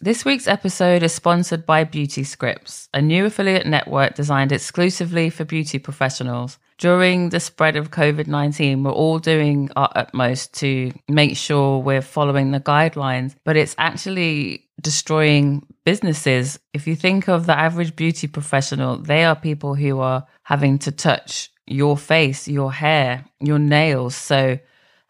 This week's episode is sponsored by Beauty Scripts, a new affiliate network designed exclusively for beauty professionals. During the spread of COVID 19, we're all doing our utmost to make sure we're following the guidelines, but it's actually destroying businesses. If you think of the average beauty professional, they are people who are having to touch your face, your hair, your nails. So,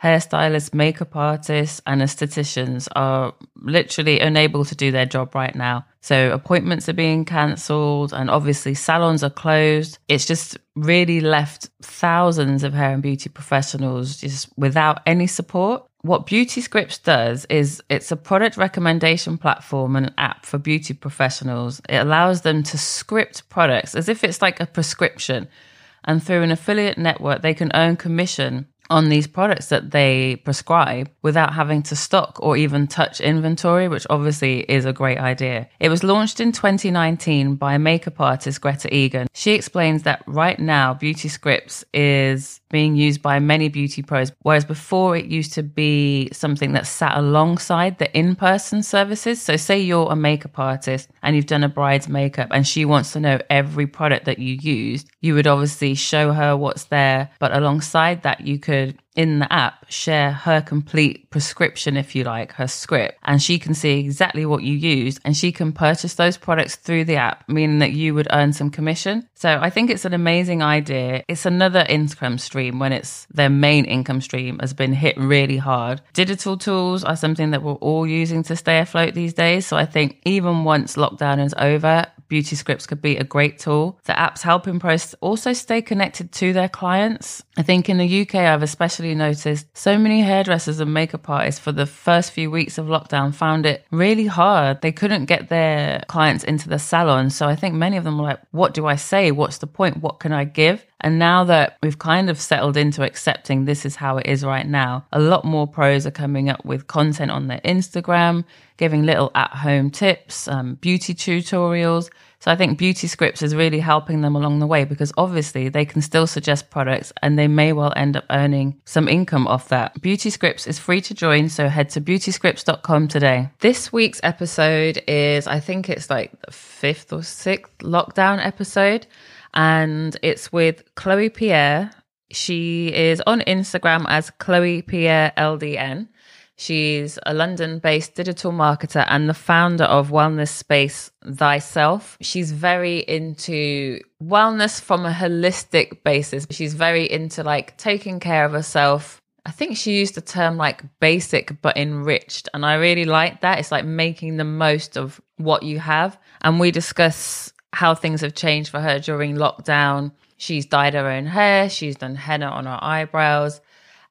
hairstylists, makeup artists, and estheticians are literally unable to do their job right now. So appointments are being cancelled, and obviously salons are closed. It's just really left thousands of hair and beauty professionals just without any support. What Beauty Scripts does is it's a product recommendation platform and app for beauty professionals. It allows them to script products as if it's like a prescription. And through an affiliate network, they can earn commission on these products that they prescribe without having to stock or even touch inventory, which obviously is a great idea. It was launched in 2019 by makeup artist Greta Egan. She explains that right now, Beauty Scripts is being used by many beauty pros, whereas before it used to be something that sat alongside the in person services. So, say you're a makeup artist and you've done a bride's makeup and she wants to know every product that you used, you would obviously show her what's there, but alongside that, you could in the app share her complete prescription, if you like, her script, and she can see exactly what you used and she can purchase those products through the app, meaning that you would earn some commission. So I think it's an amazing idea. It's another income stream when it's their main income stream has been hit really hard. Digital tools are something that we're all using to stay afloat these days. So I think even once lockdown is over, Beauty Scripts could be a great tool. The app's helping pros also stay connected to their clients. I think in the UK, I've especially noticed so many hairdressers and makeup artists for the first few weeks of lockdown found it really hard. They couldn't get their clients into the salon. So I think many of them were like, what do I say? What's the point? What can I give? And now that we've kind of settled into accepting this is how it is right now, a lot more pros are coming up with content on their Instagram, giving little at home tips, um, beauty tutorials. So I think Beauty Scripts is really helping them along the way because obviously they can still suggest products and they may well end up earning some income off that. Beauty Scripts is free to join, so head to beautyscripts.com today. This week's episode is, I think it's like the fifth or sixth lockdown episode, and it's with Chloe Pierre. She is on Instagram as Chloe Pierre LDN. She's a London based digital marketer and the founder of wellness space Thyself. She's very into wellness from a holistic basis. She's very into like taking care of herself. I think she used the term like basic but enriched. And I really like that. It's like making the most of what you have. And we discuss how things have changed for her during lockdown. She's dyed her own hair, she's done henna on her eyebrows.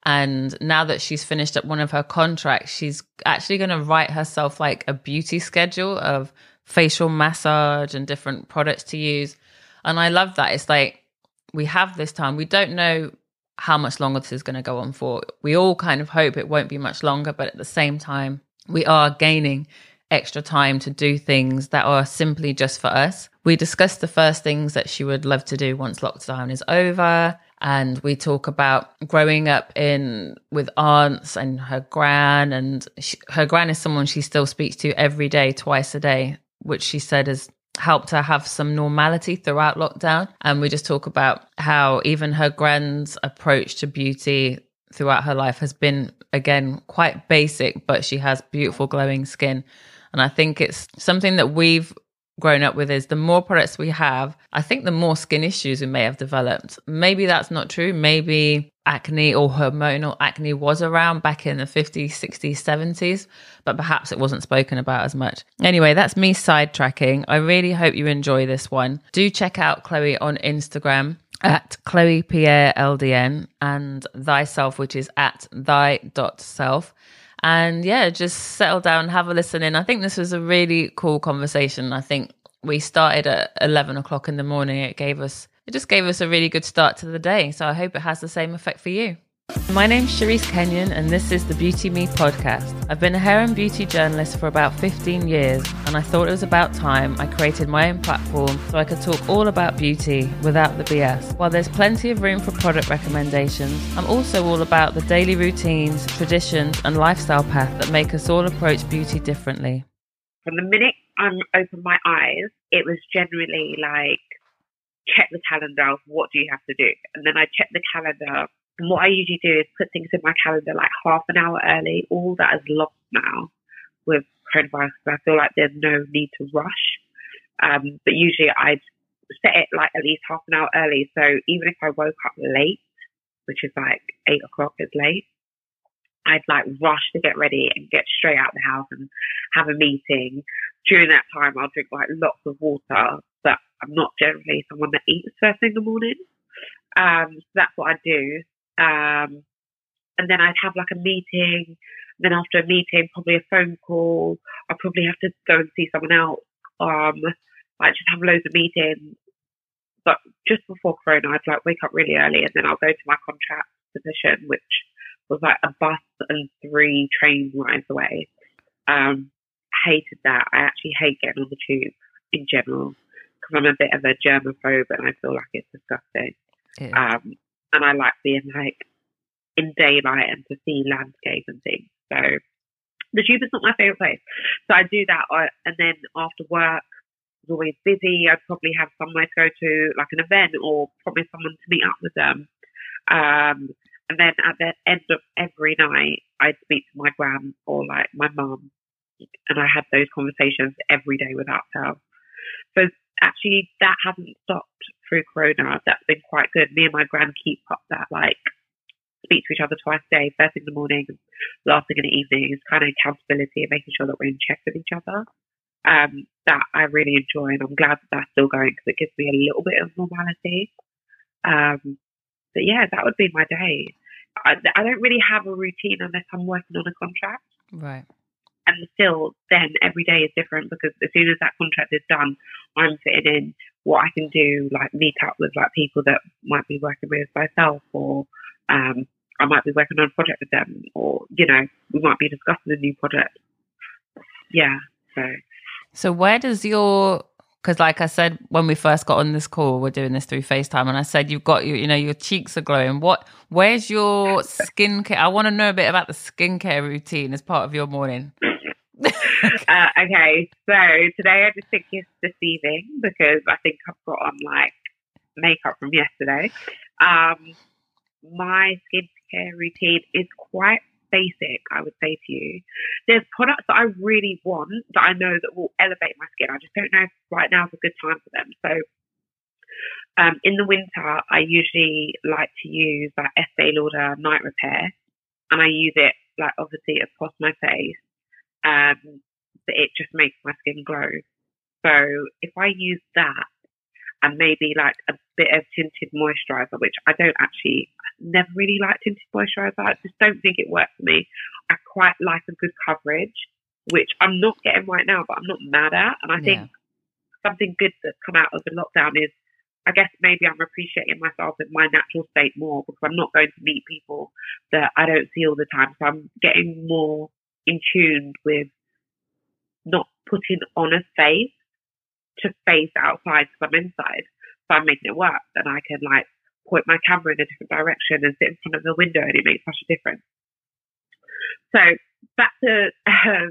And now that she's finished up one of her contracts, she's actually going to write herself like a beauty schedule of facial massage and different products to use. And I love that. It's like we have this time. We don't know how much longer this is going to go on for. We all kind of hope it won't be much longer, but at the same time, we are gaining extra time to do things that are simply just for us. We discussed the first things that she would love to do once lockdown is over and we talk about growing up in with aunts and her gran and she, her gran is someone she still speaks to every day twice a day which she said has helped her have some normality throughout lockdown and we just talk about how even her gran's approach to beauty throughout her life has been again quite basic but she has beautiful glowing skin and i think it's something that we've grown up with is the more products we have, I think the more skin issues we may have developed. Maybe that's not true. Maybe acne or hormonal acne was around back in the 50s, 60s, 70s, but perhaps it wasn't spoken about as much. Anyway, that's me sidetracking. I really hope you enjoy this one. Do check out Chloe on Instagram at Chloe Pierre LDN and thyself, which is at thy.self and yeah, just settle down, have a listen in. I think this was a really cool conversation. I think we started at 11 o'clock in the morning. It gave us, it just gave us a really good start to the day. So I hope it has the same effect for you. My name's Cherise Kenyon, and this is the Beauty Me podcast. I've been a hair and beauty journalist for about 15 years, and I thought it was about time I created my own platform so I could talk all about beauty without the BS. While there's plenty of room for product recommendations, I'm also all about the daily routines, traditions, and lifestyle path that make us all approach beauty differently. from the minute I opened my eyes, it was generally like check the calendar what do you have to do, and then I check the calendar. And what I usually do is put things in my calendar like half an hour early. All that is lost now with coronavirus. Because I feel like there's no need to rush. Um, but usually I'd set it like at least half an hour early. So even if I woke up late, which is like eight o'clock is late, I'd like rush to get ready and get straight out the house and have a meeting. During that time, I'll drink like lots of water, but I'm not generally someone that eats first thing in the morning. Um, so that's what I do. Um, and then I'd have like a meeting. Then after a meeting, probably a phone call. I probably have to go and see someone else. Um, I just have loads of meetings. But just before Corona, I'd like wake up really early and then I'll go to my contract position, which was like a bus and three train rides away. Um, hated that. I actually hate getting on the tube in general because I'm a bit of a germaphobe and I feel like it's disgusting. Yeah. Um, and I like being like in daylight and to see landscape and things. So the tube is not my favorite place. So I do that, I, and then after work, it's always busy. I'd probably have somewhere to go to, like an event, or probably someone to meet up with them. Um, and then at the end of every night, I'd speak to my gran or like my mum, and I had those conversations every day without fail. So actually, that hasn't stopped through Corona. That's been quite good. Me and my gran keep up that like speak to each other twice a day, first thing in the morning, last thing in the evening. It's kind of accountability and making sure that we're in check with each other. Um, that I really enjoy, and I'm glad that that's still going because it gives me a little bit of normality. Um, but yeah, that would be my day. I, I don't really have a routine unless I'm working on a contract. Right. And still, then every day is different because as soon as that contract is done, I'm fitting in what I can do, like meet up with like people that might be working with myself, or um, I might be working on a project with them, or you know, we might be discussing a new project. Yeah. So. So where does your because like I said when we first got on this call, we're doing this through FaceTime, and I said you've got you, you know, your cheeks are glowing. What? Where's your skincare? I want to know a bit about the skincare routine as part of your morning. uh, okay, so today I just think it's deceiving because I think I've got on like makeup from yesterday. Um, my skincare routine is quite basic, I would say to you. There's products that I really want that I know that will elevate my skin. I just don't know if right now is a good time for them. So um, in the winter, I usually like to use like Estee Lauder Night Repair, and I use it like obviously across my face. Um, but it just makes my skin glow. So if I use that and maybe like a bit of tinted moisturizer, which I don't actually never really like tinted moisturizer. I just don't think it works for me. I quite like a good coverage, which I'm not getting right now, but I'm not mad at. And I think yeah. something good that's come out of the lockdown is I guess maybe I'm appreciating myself in my natural state more because I'm not going to meet people that I don't see all the time. So I'm getting more in tune with not putting on a face to face outside because I'm inside. So I'm making it work. And I can like point my camera in a different direction and sit in front of the window and it makes such a difference. So back to uh,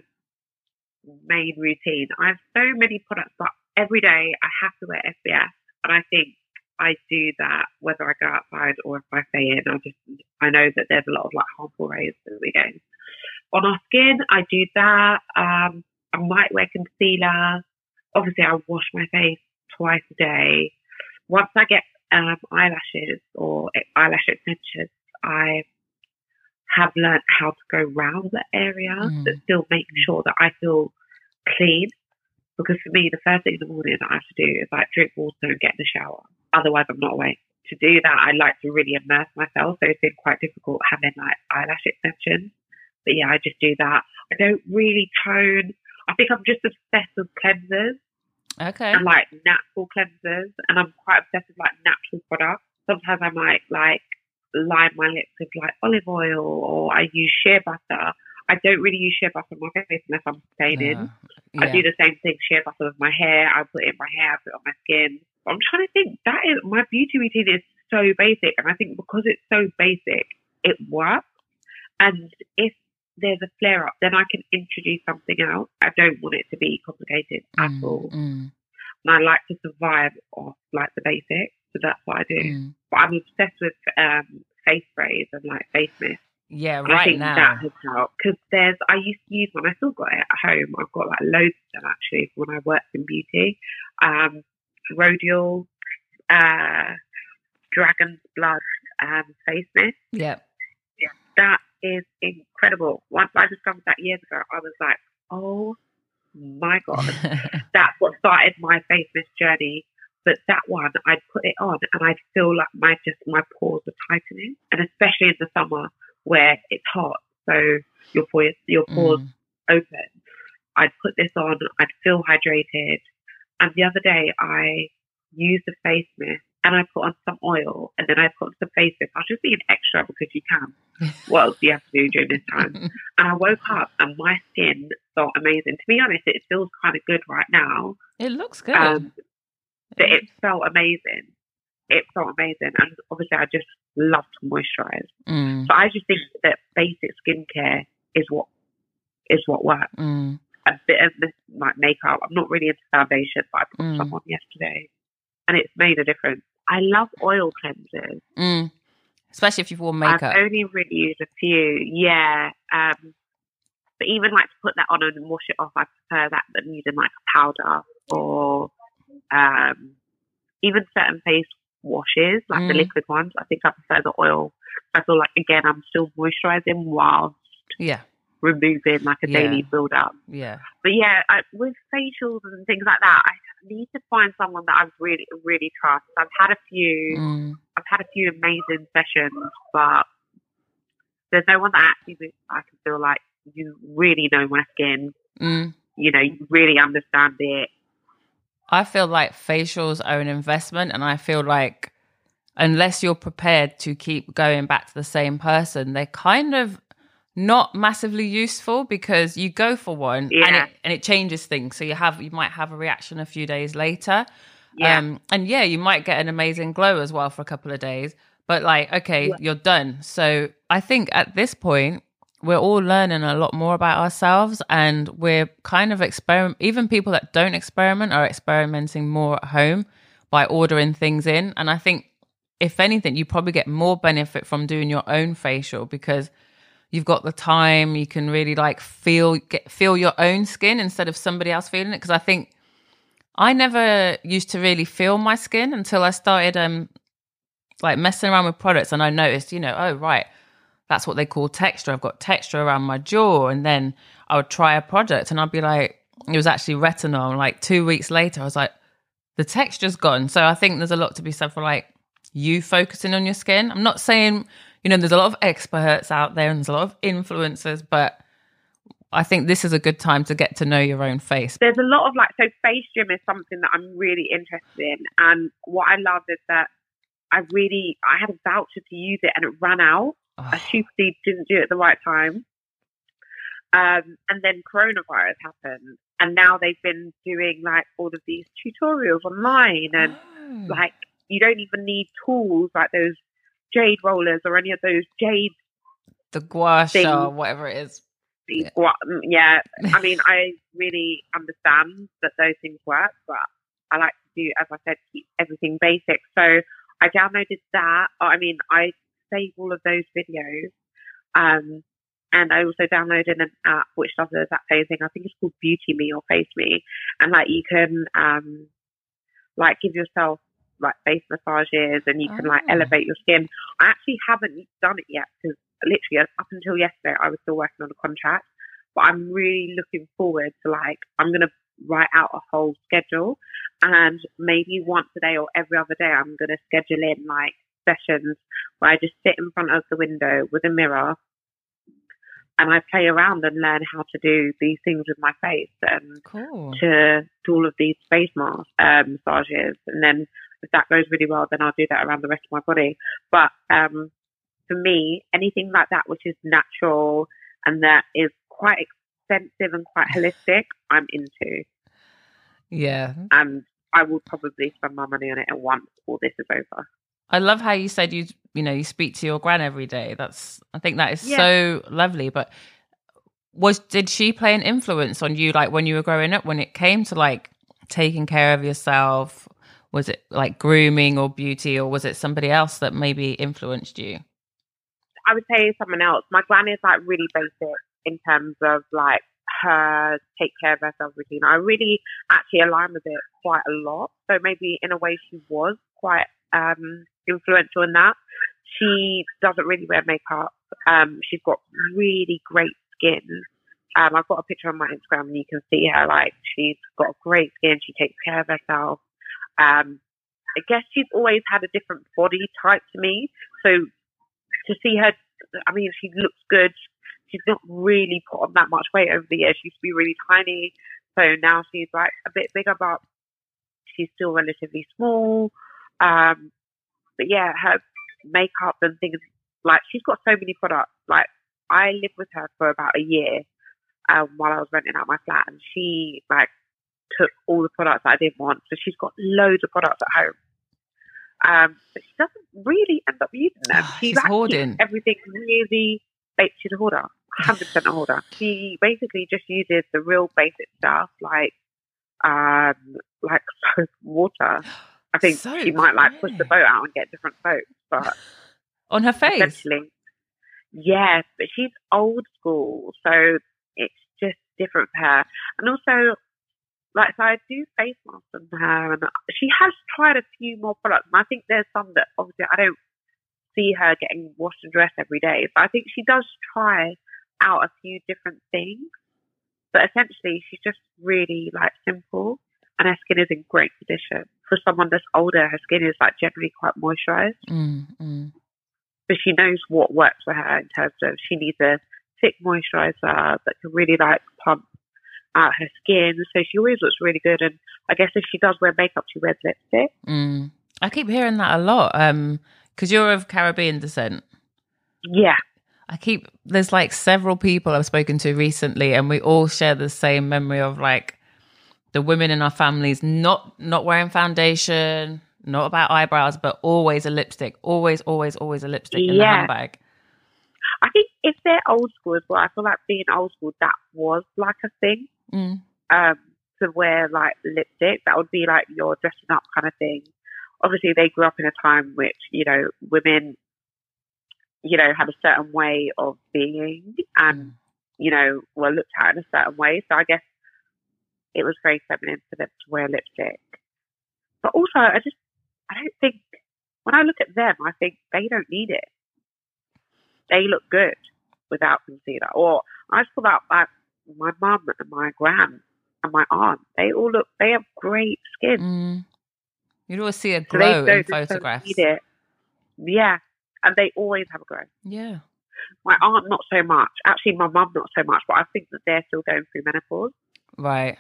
main routine. I have so many products, but every day I have to wear SPF, and I think I do that whether I go outside or if I stay in. I just I know that there's a lot of like harmful rays that we get on our skin. I do that. Um, I might wear concealer. Obviously, I wash my face twice a day. Once I get um, eyelashes or eyelash extensions, I have learned how to go around the area, mm. but still make sure that I feel clean. Because for me, the first thing in the morning that I have to do is like drink water and get in the shower. Otherwise, I'm not awake. To do that, I like to really immerse myself. So it's been quite difficult having like eyelash extensions. But yeah, I just do that. I don't really tone. I think I'm just obsessed with cleansers. Okay. And like natural cleansers, and I'm quite obsessed with like natural products. Sometimes I might like line my lips with like olive oil, or I use shea butter. I don't really use shea butter on my face unless I'm staining. Uh, yeah. I do the same thing, shea butter with my hair. I put it in my hair, I put it on my skin. I'm trying to think. That is my beauty routine is so basic, and I think because it's so basic, it works. And if there's a flare up, then I can introduce something else. I don't want it to be complicated at Mm, all. mm, And I like to survive off like the basics. So that's what I do. mm. But I'm obsessed with um, face sprays and like face mist. Yeah, And I think now. that has helped because there's. I used to use one. I still got it at home. I've got like loads of them actually when I worked in beauty. Um, Rodial, uh, Dragon's Blood, um, face mist. yeah. That is incredible. Once I discovered that years ago, I was like, oh my god, that's what started my face mist journey. But that one, I'd put it on and I'd feel like my just my pores were tightening, and especially in the summer where it's hot, so your pores your pores Mm. open. I'd put this on, I'd feel hydrated. And the other day I used a face mist and I put on some oil and then I put on some face mist. I was just being extra because you can. what else do you have to do during this time? And I woke up and my skin felt amazing. To be honest, it feels kind of good right now. it looks good. Um, but it felt amazing. It felt amazing. And obviously I just love to moisturize. Mm, So I just think that basic skincare is what is what works mm, a bit of this like makeup. I'm not really into foundation, but I put Mm. some on yesterday, and it's made a difference. I love oil cleansers. mm. Especially if you've worn makeup. I've only really used a few, yeah. Um, but even like to put that on and wash it off, I prefer that than using like a powder or um, even certain face washes, like the Mm. liquid ones. I think I prefer the oil. I feel like again, I'm still moisturising while yeah. Removing like a Yeah. daily build up. Yeah. But yeah, I, with facials and things like that, I need to find someone that I really, really trust. I've had a few, Mm, I've had a few amazing sessions, but there's no one that actually I can feel like you really know my skin. mm. You know, you really understand it. I feel like facials are an investment, and I feel like unless you're prepared to keep going back to the same person, they're kind of not massively useful because you go for one and it and it changes things. So you have you might have a reaction a few days later. Yeah, Um, and yeah, you might get an amazing glow as well for a couple of days. But like, okay, Yeah. you're done. So I think at this point, we're all learning a lot more about ourselves and we're kind of experiment even people that don't experiment are experimenting more at home by ordering things in. And I think if anything, you probably get more benefit from doing your own facial because you've got the time, you can really like feel get feel your own skin instead of somebody else feeling it. Because I think I never used to really feel my skin until I started um like messing around with products and I noticed, you know, oh right, that's what they call texture. I've got texture around my jaw. And then I would try a product and I'd be like, it was actually retinol. And like two weeks later, I was like, the texture's gone. So I think there's a lot to be said for like you focusing on your skin. I'm not saying, you know, there's a lot of experts out there and there's a lot of influencers, but I think this is a good time to get to know your own face. there's a lot of like so face gym is something that I'm really interested in, and what I love is that I really I had a voucher to use it and it ran out. I stupidly didn't do it at the right time. Um, and then coronavirus happened, and now they've been doing like all of these tutorials online, and oh. like you don't even need tools like those jade rollers or any of those jade. the gua thing. sha, whatever it is. Yeah. yeah, I mean, I really understand that those things work, but I like to do, as I said, keep everything basic. So I downloaded that. Oh, I mean, I save all of those videos. Um, and I also downloaded an app which does the exact same thing. I think it's called Beauty Me or Face Me. And like you can, um, like give yourself like face massages and you can like Oh. elevate your skin. I actually haven't done it yet because literally up until yesterday I was still working on a contract. But I'm really looking forward to like I'm gonna write out a whole schedule and maybe once a day or every other day I'm gonna schedule in like sessions where I just sit in front of the window with a mirror and I play around and learn how to do these things with my face and Cool. to do all of these face mask um, massages, and then if that goes really well, then I'll do that around the rest of my body. But um, for me, anything like that which is natural and that is quite expensive and quite holistic, I'm into, Yeah. and I will probably spend my money on it at once all this is over. I love how you said you you know you speak to your gran every day. That's I think that is Yeah. so lovely. But was did she play an influence on you like when you were growing up when it came to like taking care of yourself was it like grooming or beauty or was it somebody else that maybe influenced you I would say someone else. My granny is like really basic in terms of like her take care of herself routine. I really actually align with it quite a lot. So maybe in a way she was quite um, influential in that. She doesn't really wear makeup. Um, she's got really great skin. Um, I've got a picture on my Instagram and you can see her like she's got great skin. She takes care of herself. Um, I guess she's always had a different body type to me. So to see her, I mean, she looks good. She's not really put on that much weight over the years. She used to be really tiny. So now she's like a bit bigger, but she's still relatively small. Um, but yeah, her makeup and things like she's got so many products. Like I lived with her for about a year um, while I was renting out my flat, and she like took all the products that I didn't want. So she's got loads of products at home. Um, but she doesn't really end up using them. Oh, She she's hoarding. everything really. She's a hoarder, hundred percent a hoarder. She basically just uses the real basic stuff like, um, like soap, water. I think she might like push the boat out and get different soaps, but on her face essentially, yes. But she's old school, so it's just different for her. And also, like, so I do face masks on her, and she has tried a few more products. And I think there's some that obviously I don't see her getting washed and dressed every day, but I think she does try out a few different things. But essentially, she's just really like simple, and her skin is in great condition. For someone that's older, her skin is like generally quite moisturized mm, mm. but she knows what works for her in terms of she needs a thick moisturizer that can really like plump out her skin. So she always looks really good. And I guess if she does wear makeup, she wears lipstick. Mm. i keep hearing that a lot um because you're of caribbean descent Yeah, I keep there's like several people I've spoken to recently, and we all share the same memory of like the women in our families not not wearing foundation, not about eyebrows, but always a lipstick, always, always, always a lipstick in the Yeah. handbag. I think if they're old school as well, I feel like being old school that was like a thing. Mm. Um, to wear like lipstick, that would be like your dressing up kind of thing. Obviously, they grew up in a time which you know women, you know, had a certain way of being and you know, were looked at in a certain way. So I guess it was very feminine for them to wear lipstick. But also, I just, I don't think, when I look at them, I think they don't need it. They look good without concealer. Or I just thought about like, my mum and my gran and my aunt. They all look, they have great skin. Mm. You'd always see a So glow in just don't photographs. Yeah. And they always have a glow. Yeah. My aunt, not so much. Actually, my mum, not so much. But I think that they're still going through menopause. Right.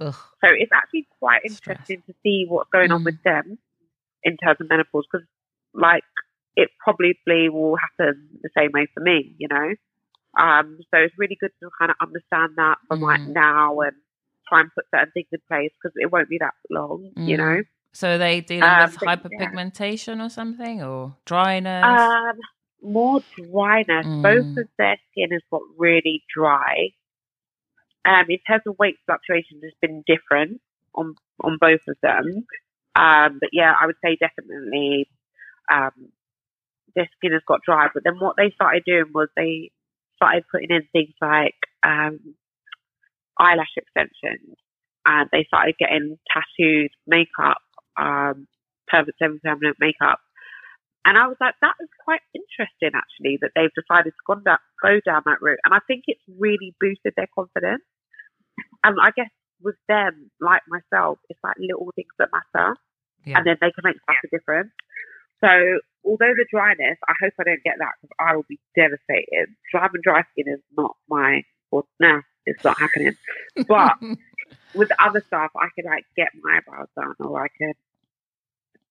Ugh. So it's actually quite Stress. interesting to see what's going on Mm. with them in terms of menopause because, like, it probably will happen the same way for me, you know. Um, so it's really good to kind of understand that from like Mm. now and try and put certain things in place because it won't be that long, you Mm. know. So are they dealing Um, with but yeah. hyperpigmentation or something or dryness? Um, more dryness. Both Mm. of their skin has got really dry. Um, in terms of weight fluctuations, it's been different on on both of them. Um, but yeah, I would say definitely um, their skin has got dry. But then what they started doing was they started putting in things like um, eyelash extensions, and they started getting tattooed makeup, um, permanent semi-permanent makeup. And I was like, that is quite interesting, actually, that they've decided to go down, go down that route. And I think it's really boosted their confidence. And I guess with them, like myself, it's like little things that matter, Yeah. and then they can make such a difference. So, although the dryness, I hope I don't get that because I will be devastated. So having dry skin is not my, or no, it's not happening. But with other stuff, I could like get my eyebrows done, or I could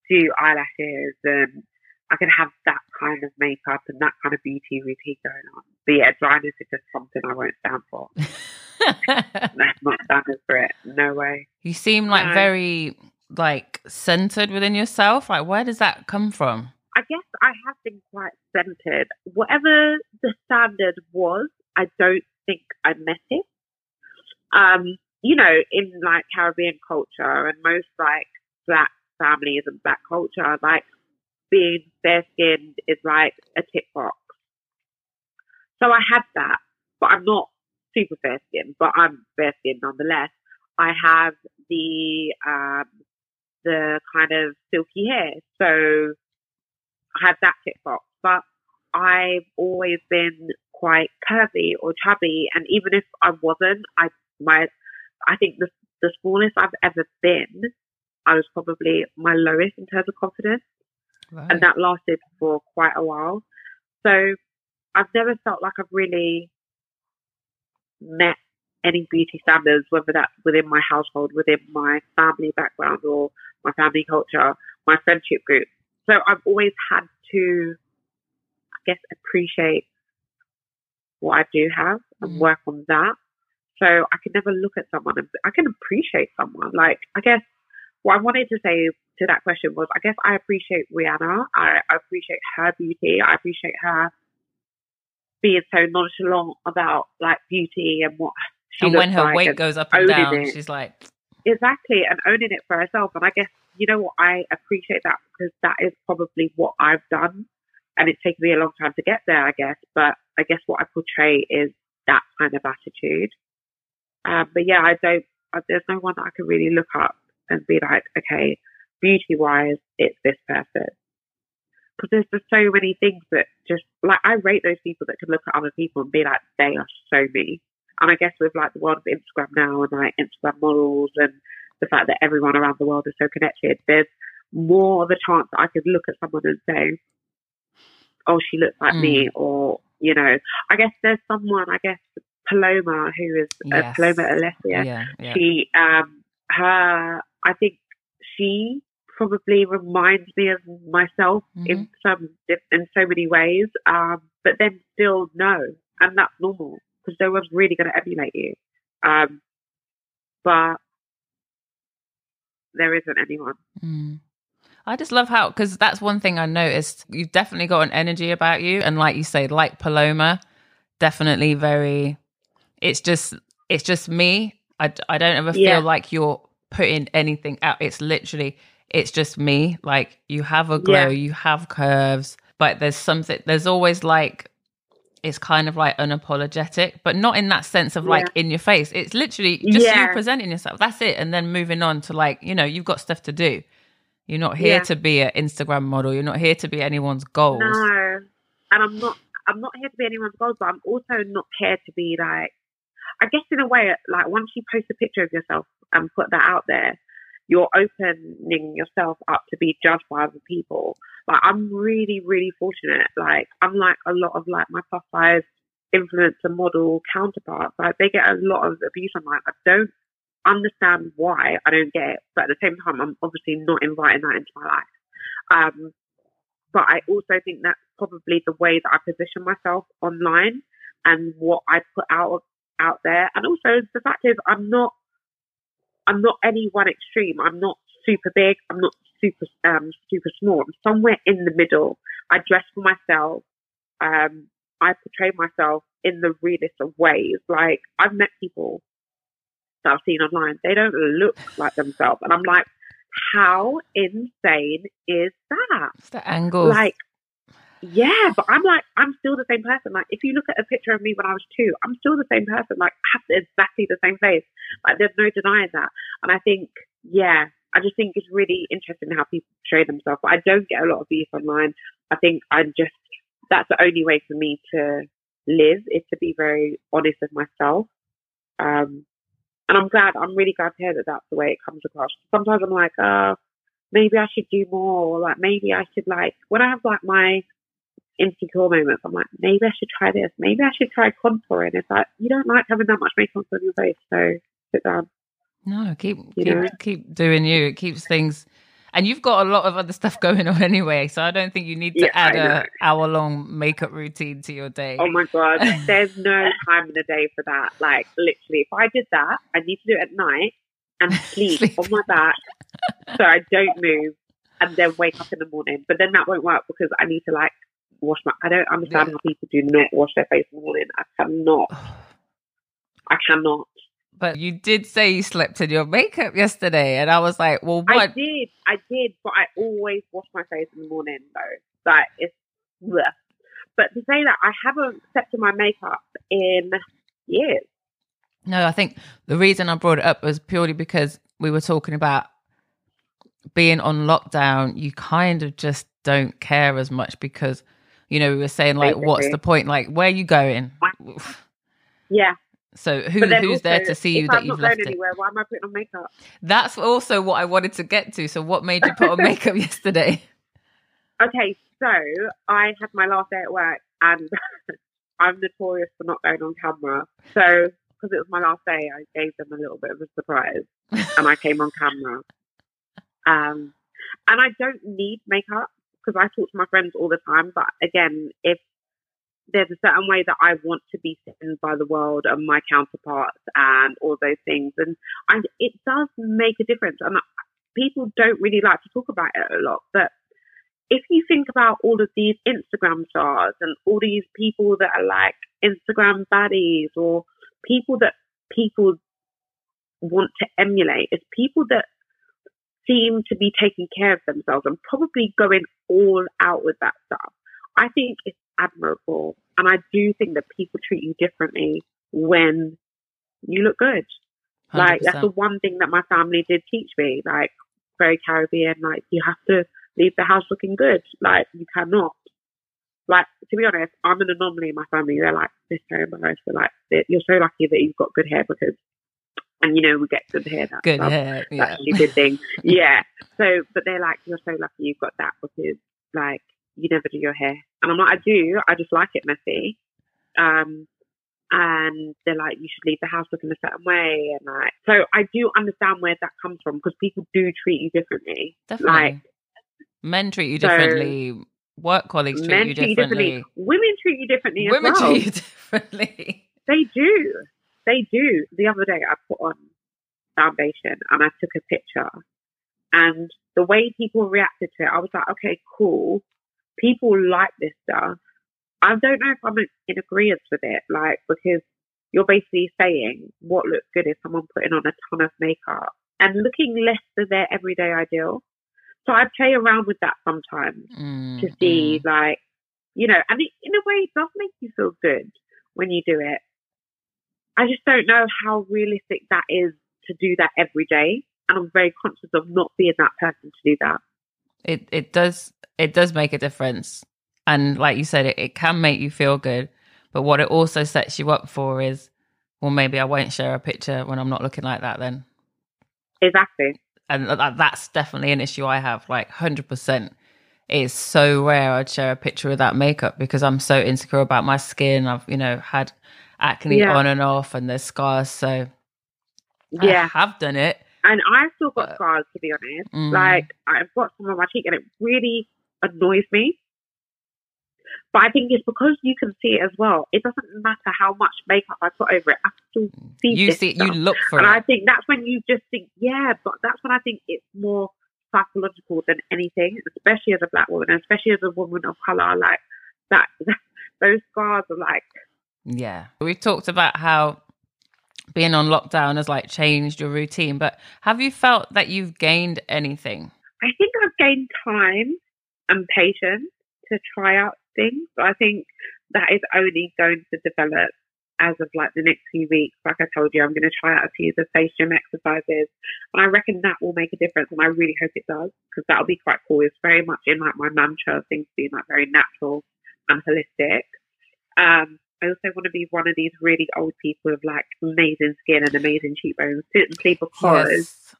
do eyelashes, and I could have that kind of makeup and that kind of beauty routine going on. But yeah, dryness is just something I won't stand for. I'm not standing for it. No way. you seem like No. very like centered within yourself. Like where does that come from? I guess I have been quite centered. Whatever the standard was, I don't think I met it. Um, you know, in like Caribbean culture and most like black families and black culture, like being fair skinned is like a tick box. So I had that, but I'm not super fair skinned, but I'm fair skinned nonetheless. I have the um, the kind of silky hair, so I have that tick box. But I've always been quite curvy or chubby, and even if I wasn't, I my I think the the smallest I've ever been, I was probably my lowest in terms of confidence, right. and that lasted for quite a while. So I've never felt like I've really met any beauty standards, whether that's within my household, within my family background, or my family culture, my friendship group. So I've always had to, I guess, appreciate what I do have and mm. work on that. So I can never look at someone and I can appreciate someone. Like, I guess what I wanted to say to that question was, I guess I appreciate Rihanna. I, I appreciate her beauty. I appreciate her being so nonchalant about like beauty and what she and when her like weight goes up and down, it. she's like exactly and owning it for herself. And I guess you know what I appreciate that because that is probably what I've done, and it's taken me a long time to get there. I guess, but I guess what I portray is that kind of attitude. Um, but yeah, I don't. I, there's no one that I can really look up and be like, okay, beauty wise, it's this person because there's just so many things that just like I rate those people that can look at other people and be like, they are so me. And I guess with like the world of Instagram now and like Instagram models and the fact that everyone around the world is so connected, there's more of a chance that I could look at someone and say, oh, she looks like mm. me, or you know, I guess there's someone, I guess Paloma, who is yes. uh, Paloma Elsesser. Yeah, yeah. She, um, her, I think she probably reminds me of myself mm-hmm. in some in so many ways. Um, but then still no, and that's normal because no one's really going to emulate you. Um, but there isn't anyone. Mm. I just love how because that's one thing I noticed. You've definitely got an energy about you, and like you say, like Paloma, definitely very. It's just it's just me. I, I don't ever feel yeah. like you're putting anything out. It's literally it's just me. Like you have a glow, yeah. you have curves, but there's something, there's always like, it's kind of like unapologetic, but not in that sense of like yeah. in your face. It's literally just yeah. you presenting yourself. That's it. And then moving on to like, you know, you've got stuff to do. You're not here to be an Instagram model. You're not here to be anyone's goals. No. And I'm not I'm not here to be anyone's goals, but I'm also not here to be like I guess in a way, like once you post a picture of yourself and put that out there, you're opening yourself up to be judged by other people. Like I'm really, really fortunate. Like unlike a lot of like my plus size influencer model counterparts, like they get a lot of abuse online. I don't understand why. I don't get it. But at the same time, I'm obviously not inviting that into my life. Um, but I also think that's probably the way that I position myself online and what I put out out there. And also the fact is, I'm not I'm not any one extreme. I'm not super big. I'm not super um, super small. I'm somewhere in the middle. I dress for myself. Um, I portray myself in the realest of ways. Like I've met people that I've seen online. They don't look like themselves, and I'm like, how insane is that? It's the angle. Like yeah, but I'm like, I'm still the same person. Like, if you look at a picture of me when I was two, I'm still the same person. Like, I have exactly the same face. Like, there's no denying that. And I think, yeah, I just think it's really interesting how people portray themselves. But I don't get a lot of views online. I think I'm just, that's the only way for me to live is to be very honest with myself. Um, and I'm glad, I'm really glad to hear that that's the way it comes across. Sometimes I'm like, uh, maybe I should do more. Or like, maybe I should like, when I have like my insecure moments. I'm like, maybe I should try this. Maybe I should try contouring. It's like you don't like having that much makeup on your face, so sit down. No, keep keep, keep doing you. It keeps things. And you've got a lot of other stuff going on anyway, so I don't think you need to yeah, add a hour long makeup routine to your day. Oh my god, there's no time in the day for that. Like literally, if I did that, I need to do it at night and sleep, sleep. on my back so I don't move, and then wake up in the morning. But then that won't work because I need to like wash my. I don't understand yeah. how people do not wash their face in the morning. I cannot. I cannot. But you did say you slept in your makeup yesterday, and I was like, "Well, what?" I did, I did, but I always wash my face in the morning, though. Like it's, bleh. but to say that I haven't slept in my makeup in years. No, I think the reason I brought it up was purely because we were talking about being on lockdown. You kind of just don't care as much because, you know, we were saying like, what's the point? Like, where are you going? Yeah, So who who's there to see you that I'm you've not going left it? anywhere, why am I putting on makeup? That's also what I wanted to get to. So what made you put on makeup yesterday? Okay, so I had my last day at work, and I'm notorious for not going on camera. So because it was my last day, I gave them a little bit of a surprise, and I came on camera. Um, and I don't need makeup because I talk to my friends all the time. But again, if there's a certain way that I want to be seen by the world and my counterparts and all those things, and it does make a difference. And people don't really like to talk about it a lot, but if you think about all of these Instagram stars and all these people that are like Instagram baddies or people that people want to emulate, it's people that seem to be taking care of themselves and probably going all out with that stuff. I think it's admirable. And I do think that people treat you differently when you look good. Like that's the one thing that my family did teach me. Like very Caribbean, like you have to leave the house looking good. Like you cannot. Like to be honest, I'm an anomaly in my family. They're like this so embarrassed. Like you're so lucky that you've got good hair because, and you know we get good hair. That's, good that's, hair. that's Yeah. a good thing. yeah. So, but they're like you're so lucky you've got that because like you never do your hair, and I'm like I do. I just like it messy. Um, and they're like, you should leave the house looking a certain way, and like, so I do understand where that comes from because people do treat you differently. Definitely. Like Men treat you So- differently. Work colleagues treat you treat you differently. differently, women treat you differently as Women well. treat you differently. They do, they do. The other day, I put on foundation and I took a picture, and the way people reacted to it, I was like, okay, cool. People like this stuff. I don't know if I'm in agreement with it, like because you're basically saying what looks good is someone putting on a ton of makeup and looking less than their everyday ideal. So I play around with that sometimes Mm, to see, mm. like, you know, and it, in a way, it does make you feel good when you do it. I just don't know how realistic that is to do that every day, and I'm very conscious of not being that person to do that. it it does it does make a difference. And like you said it, it can make you feel good. But what it also sets you up for is well maybe i won't share a picture when i'm not looking like that then. Exactly. and that, that's definitely an issue i have like 100% it's so rare i'd share a picture without makeup because i'm so insecure about my skin. I've you know had acne Yeah. on and off and there's scars so Yeah, i have done it and I've still got But- scars to be honest. Mm. Like I've got some on my cheek, and it really annoys me. But I think it's because you can see it as well. It doesn't matter how much makeup I put over it. I still see it. you see stuff. you look for it. and it I think that's when you just think, yeah, but that's when I think it's more psychological than anything, especially as a black woman, especially as a woman of color. Like that, those scars are like, Yeah. We've talked about how being on lockdown has like changed your routine, but have you felt that you've gained anything? I think I've gained time and patience to try out things. So I think that is only going to develop as of like the next few weeks. Like I told you, I'm going to try out a few of the face gym exercises, and I reckon that will make a difference. And I really hope it does because that'll be quite cool. It's very much in like my mantra of things being like very natural and holistic. Um, I also want to be one of these really old people with like amazing skin and amazing cheekbones simply because Yes.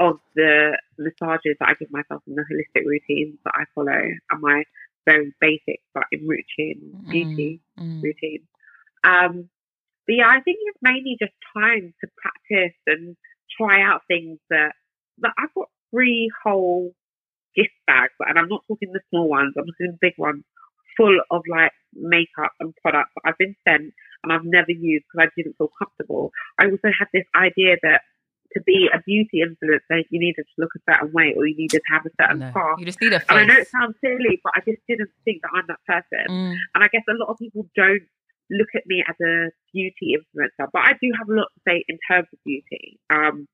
Of the massages that I give myself and the holistic routines that I follow and my very basic but enriching beauty mm. routine. Um, but yeah, I think it's mainly just time to practice and try out things that, that I've got three whole gift bags, and I'm not talking the small ones, I'm talking the big ones, full of like makeup and products that I've been sent and I've never used because I didn't feel comfortable. I also had this idea that to be a beauty influencer, you needed to look a certain way or you needed to have a certain No. scarf. You just need a face. And I know it sounds silly, but I just didn't think that I'm that person. Mm. And I guess a lot of people don't look at me as a beauty influencer, but I do have a lot to say in terms of beauty. Um,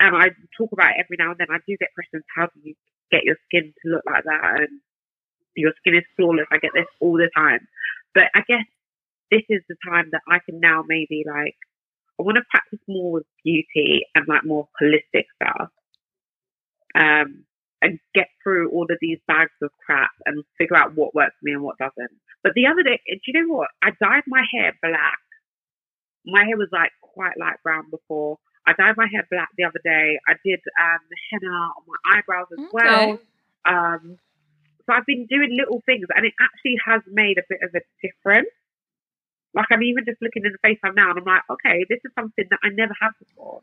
and I talk about it every now and then. I do get questions: How do you get your skin to look like that? And your skin is flawless. I get this all the time. But I guess this is the time that I can now maybe like I want to practice more with beauty and like more holistic stuff. Um, and get through all of these bags of crap and figure out what works for me and what doesn't. But the other day, do you know what? I dyed my hair black. My hair was like quite light brown before. I dyed my hair black the other day. I did um, the henna on my eyebrows as okay. well. Um, so I've been doing little things, and it actually has made a bit of a difference. Like I'm even just looking in the FaceTime now, and I'm like, okay, this is something that I never had before.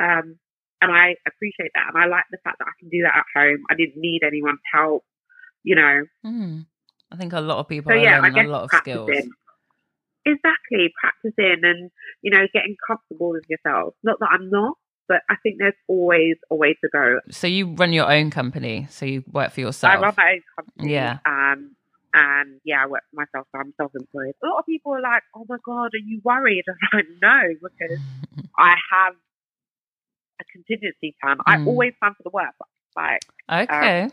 Um, and I appreciate that. And I like the fact that I can do that at home. I didn't need anyone's help, you know. Mm. I think a lot of people so, yeah, I guess a lot of skills. Exactly, practicing and, you know, getting comfortable with yourself. Not that I'm not, but I think there's always a way to go. So you run your own company, so you work for yourself. I run my own company. Yeah. Um, and yeah, I work for myself, so I'm self-employed. A lot of people are like, "Oh my god, are you worried?" I'm like, "No," because I have a contingency plan. Mm. I always plan for the worst. Like, okay. Um,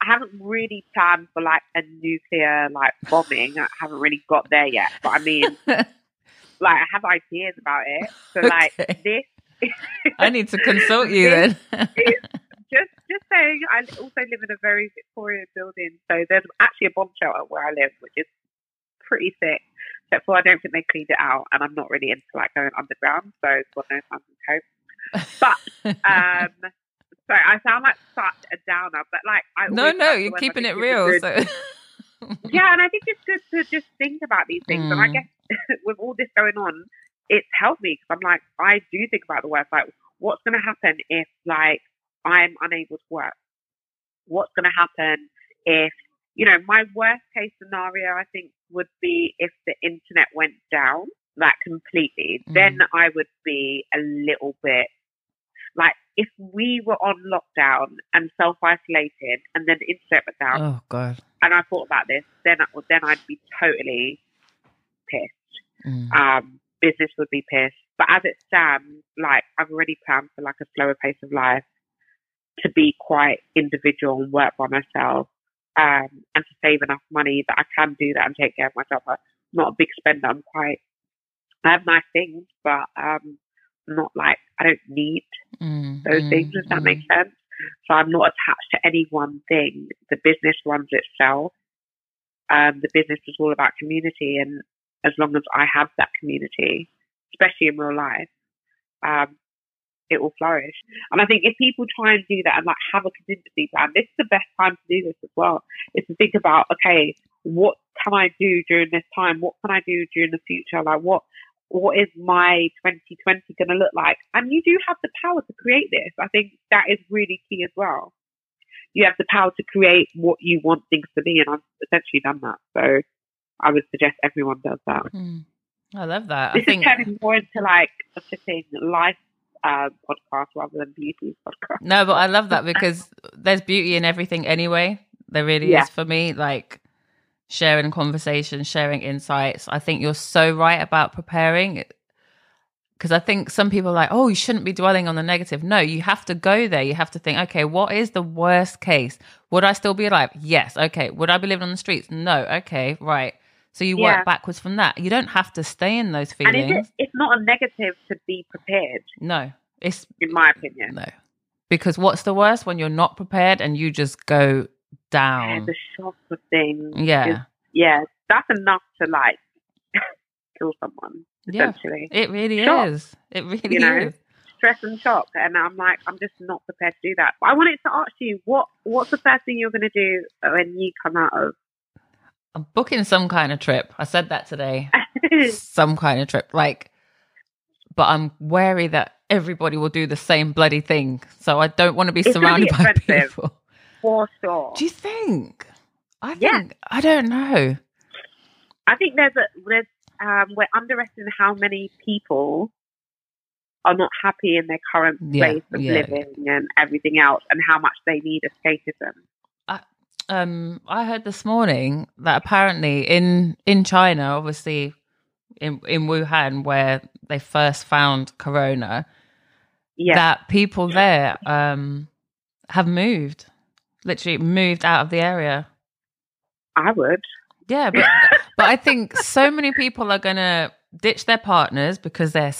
I haven't really planned for like a nuclear like bombing. I haven't really got there yet. But I mean, like I have ideas about it. So like this. I need to consult you then. just just saying, I also live in a very Victorian building, so there's actually a bomb shelter where I live, which is pretty sick. Except for I don't think they cleaned it out, and I'm not really into like going underground, so God knows to cope. But um, sorry, I sound like such a downer, but like I no, no, you're keeping it real. So. yeah, and I think it's good to just think about these things. Mm. And I mm. guess with all this going on, it's helped me because I'm like, I do think about the worst. Like, what's going to happen if like I'm unable to work? What's going to happen if you know my worst case scenario? I think would be if the internet went down that completely. Mm. Then I would be a little bit like if we were on lockdown and self isolated, and then the internet went down. Oh god! And I thought about this, then I, then I'd be totally pissed. Mm. Um, business would be pissed. But as it stands, like I've already planned for like a slower pace of life, to be quite individual and work by myself, um, and to save enough money that I can do that and take care of myself. I'm not a big spender. I'm quite. I have nice things, but um, not like I don't need mm, those mm, things. Does that mm. make sense? So I'm not attached to any one thing. The business runs itself. Um, the business is all about community, and as long as I have that community, especially in real life, um, it will flourish. And I think if people try and do that and like have a contingency plan, this is the best time to do this as well. Is to think about, okay, what can I do during this time? What can I do during the future? Like what what is my 2020 going to look like? And you do have the power to create this. I think that is really key as well. You have the power to create what you want things to be, and I've essentially done that. So I would suggest everyone does that. Mm. I love that. This I think... is turning more into like a fitting life uh, podcast rather than beauty podcast. No, but I love that because there's beauty in everything anyway. There really yeah. is for me. Like sharing conversations, sharing insights. I think you're so right about preparing because I think some people are like, oh, you shouldn't be dwelling on the negative. No, you have to go there. You have to think, okay, what is the worst case? Would I still be alive? Yes. Okay. Would I be living on the streets? No. Okay. Right. So you yeah. work backwards from that. You don't have to stay in those feelings. And it, it's not a negative to be prepared. No. It's in my opinion. No. Because what's the worst when you're not prepared and you just go down. Yeah, the shock of things. Yeah. Is, yeah, that's enough to like kill someone. Essentially, yeah, it really shock, is. It really you know? is. Stress and shock, and I'm like, I'm just not prepared to do that. But I wanted to ask you, what what's the first thing you're going to do when you come out of? I'm booking some kind of trip. I said that today. some kind of trip, like, but I'm wary that everybody will do the same bloody thing. So I don't want to be it's surrounded by people. For sure. Do you think? I think yeah. I don't know. I think there's a there's um, we're underestimating how many people are not happy in their current yeah, place of yeah. living and everything else, and how much they need escapism. I, Um, I heard this morning that apparently in in China, obviously in in Wuhan, where they first found corona, Yeah. that people there um have moved, literally moved out of the area. I would. Yeah, but but I think so many people are gonna ditch their partners because they're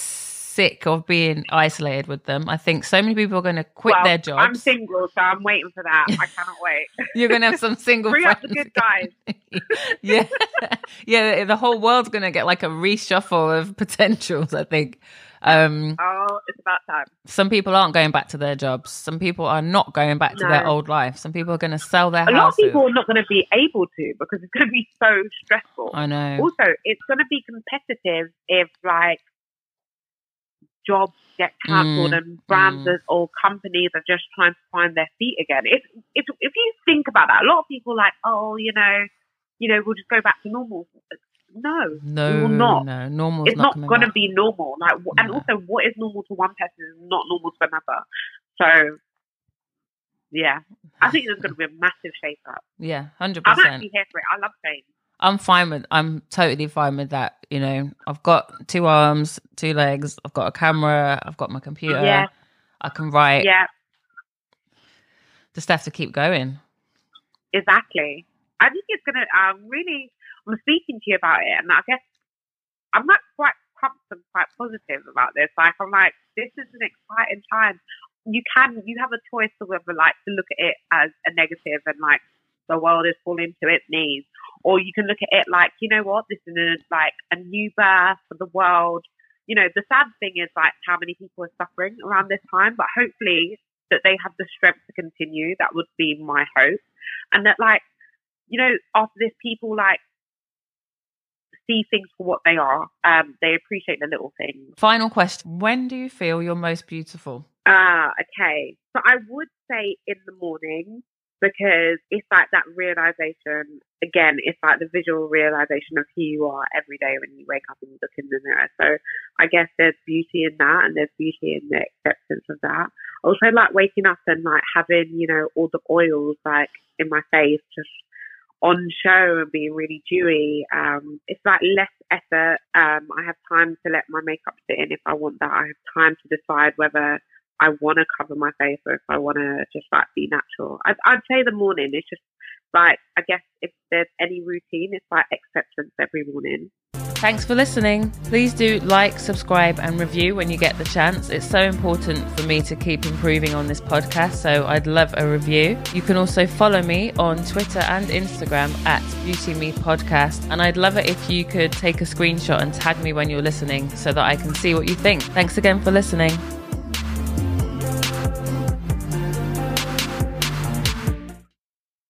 sick of being isolated with them. I think so many people are gonna quit well, their jobs. I'm single, so I'm waiting for that. I cannot wait. You're gonna have some single Bring up the friends good guys. yeah, yeah. The whole world's gonna get like a reshuffle of potentials. I think. Um, Oh, it's about time. some people aren't going back to their jobs. Some people are not going back to their old life. Some people are going to sell their house. A lot of people are not going to be able to because it's going to be so stressful. I know. Also, it's going to be competitive if like jobs get cancelled Mm, and brands mm. or companies are just trying to find their feet again. If if if you think about that, a lot of people are like, oh, you know, you know, we'll just go back to normal. No, No, will not. no, normal's it's not coming going to be normal. Like, and No. also, what is normal to one person is not normal to another. So, yeah, I think there's going to be a massive shake up. Yeah, hundred percent. I'm actually here for it. I love change. I'm fine with. I'm totally fine with that. You know, I've got two arms, two legs. I've got a camera. I've got my computer. Yeah. I can write. Yeah, Just have to keep going. exactly. I think it's going to um, really. I'm speaking to you about it, and I guess I'm not quite pumped and quite positive about this. Like, I'm like, this is an exciting time. You can, you have a choice of whether like to look at it as a negative and like the world is falling to its knees, or you can look at it like, you know what, this is a, like a new birth for the world. You know, the sad thing is like how many people are suffering around this time, but hopefully that they have the strength to continue. That would be my hope, and that like, you know, after this, people like see things for what they are. Um, they appreciate the little things. Final question: When do you feel you're most beautiful? Ah, okay. So I would say in the morning because it's like that realization. Again, it's like the visual realization of who you are every day when you wake up and you look in the mirror. So I guess there's beauty in that, and there's beauty in the acceptance of that. Also, like waking up and like having you know all the oils like in my face just on show and being really dewy. Um, it's like less effort. Um, I have time to let my makeup sit in if I want that. I have time to decide whether I want to cover my face or if I want to just like be natural. I'd, I'd say the morning. It's just like I guess if there's any routine, it's like acceptance every morning. Thanks for listening. Please do like, subscribe, and review when you get the chance. It's so important for me to keep improving on this podcast, so I'd love a review. You can also follow me on Twitter and Instagram at Beauty Me Podcast, and I'd love it if you could take a screenshot and tag me when you're listening so that I can see what you think. Thanks again for listening.